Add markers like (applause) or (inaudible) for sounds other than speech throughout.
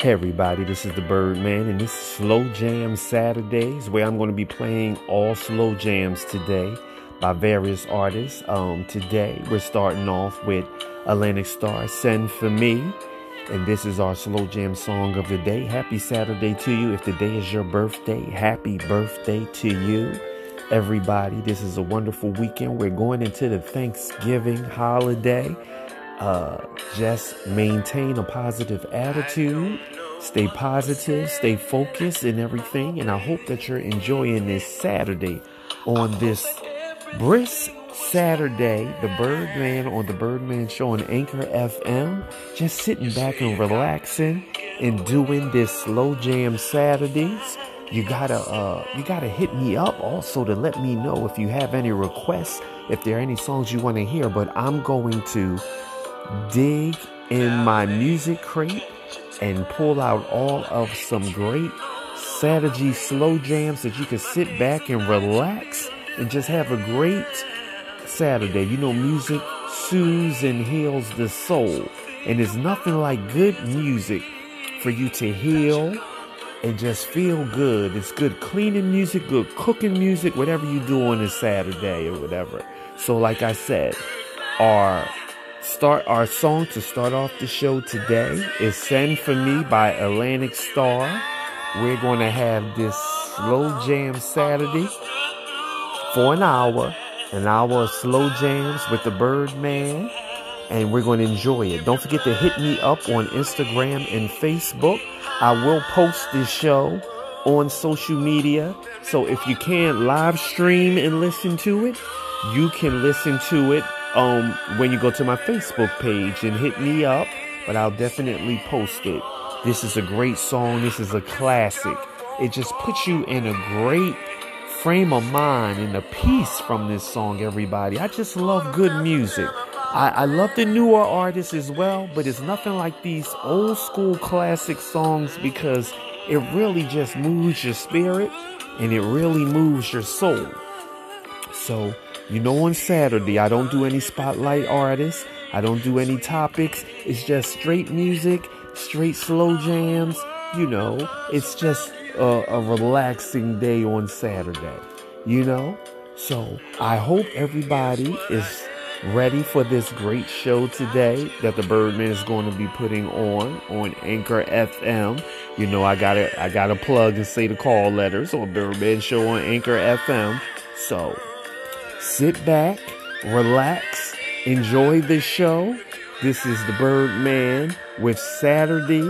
Hey everybody, this is the Birdman, and this is Slow Jam Saturdays, where I'm going to be playing all slow jams today by various artists. Um, today we're starting off with Atlantic Starr Send for Me, and this is our slow jam song of the day. Happy Saturday to you. If today is your birthday, happy birthday to you. Everybody, this is a wonderful weekend. We're going into the Thanksgiving holiday. Uh, just maintain a positive attitude, stay positive, stay focused and everything. And I hope that you're enjoying this Saturday on this brisk Saturday, the Birdman on the Birdman Show on Anchor FM. Just sitting back and relaxing and doing this slow jam Saturdays. You gotta uh you gotta hit me up also to let me know if you have any requests, if there are any songs you want to hear. But I'm going to dig in my music crate and pull out all of some great Saturday slow jams that you can sit back and relax and just have a great Saturday. You know, music soothes and heals the soul. And there's nothing like good music for you to heal and just feel good. It's good cleaning music, good cooking music, whatever you do on a Saturday or whatever. So, like I said, our start our song to start off the show today is Send For Me by Atlantic Starr. We're going to have this slow jam Saturday for an hour, an hour of slow jams with the Birdman, and we're going to enjoy it. Don't forget to hit me up on Instagram and Facebook. I will post this show on social media. So if you can't live stream and listen to it, you can listen to it um when you go to my Facebook page and hit me up, but I'll definitely post it. This is a great song. This is a classic. It just puts you in a great frame of mind and a peace from this song, everybody. I just love good music. I, I love the newer artists as well, but it's nothing like these old school classic songs because it really just moves your spirit and it really moves your soul. So, you know, on Saturday, I don't do any spotlight artists. I don't do any topics. It's just straight music, straight slow jams. You know, it's just a, a relaxing day on Saturday. You know? So I hope everybody is ready for this great show today that the Birdman is going to be putting on on Anchor FM. You know, I gotta I gotta plug and say the call letters on Birdman Show on Anchor FM. So sit back, relax, enjoy the show. This is the Birdman with Saturday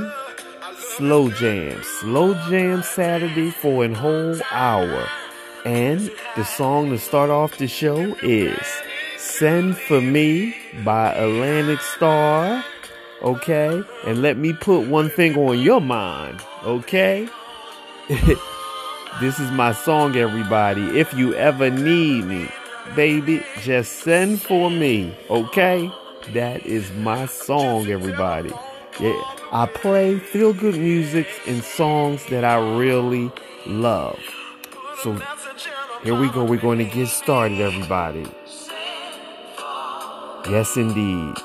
Slow Jam. Slow Jam Saturday for a whole hour. And the song to start off the show is Send For Me by Atlantic Starr. Okay? And let me put one thing on your mind. Okay? (laughs) this is my song, everybody. If you ever need me, baby, just send for me. Okay? That is my song, everybody. Yeah, I play feel good music and songs that I really love. So here we go. We're going to get started, everybody. Yes, indeed.